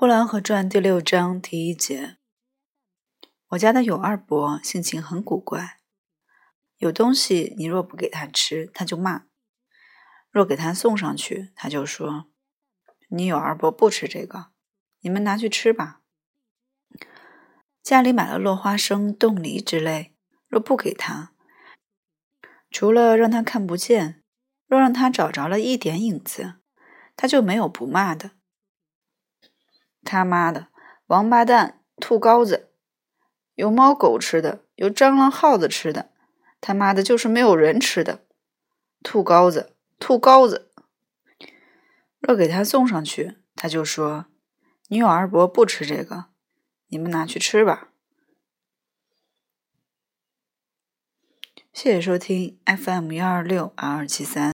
呼兰河传第六章第一节：我家的有二伯性情很古怪，有东西你若不给他吃，他就骂；若给他送上去，他就说：“你有二伯不吃这个，你们拿去吃吧。”家里买了落花生、冻梨之类，若不给他，除了让他看不见，若让他找着了一点影子，他就没有不骂的。他妈的，王八蛋，兔羔子，有猫狗吃的，有蟑螂耗子吃的，他妈的，就是没有人吃的。兔羔子，兔羔子。若给他送上去，他就说：“你有二伯不吃这个，你们拿去吃吧。”谢谢收听 FM 幺二六二二七三。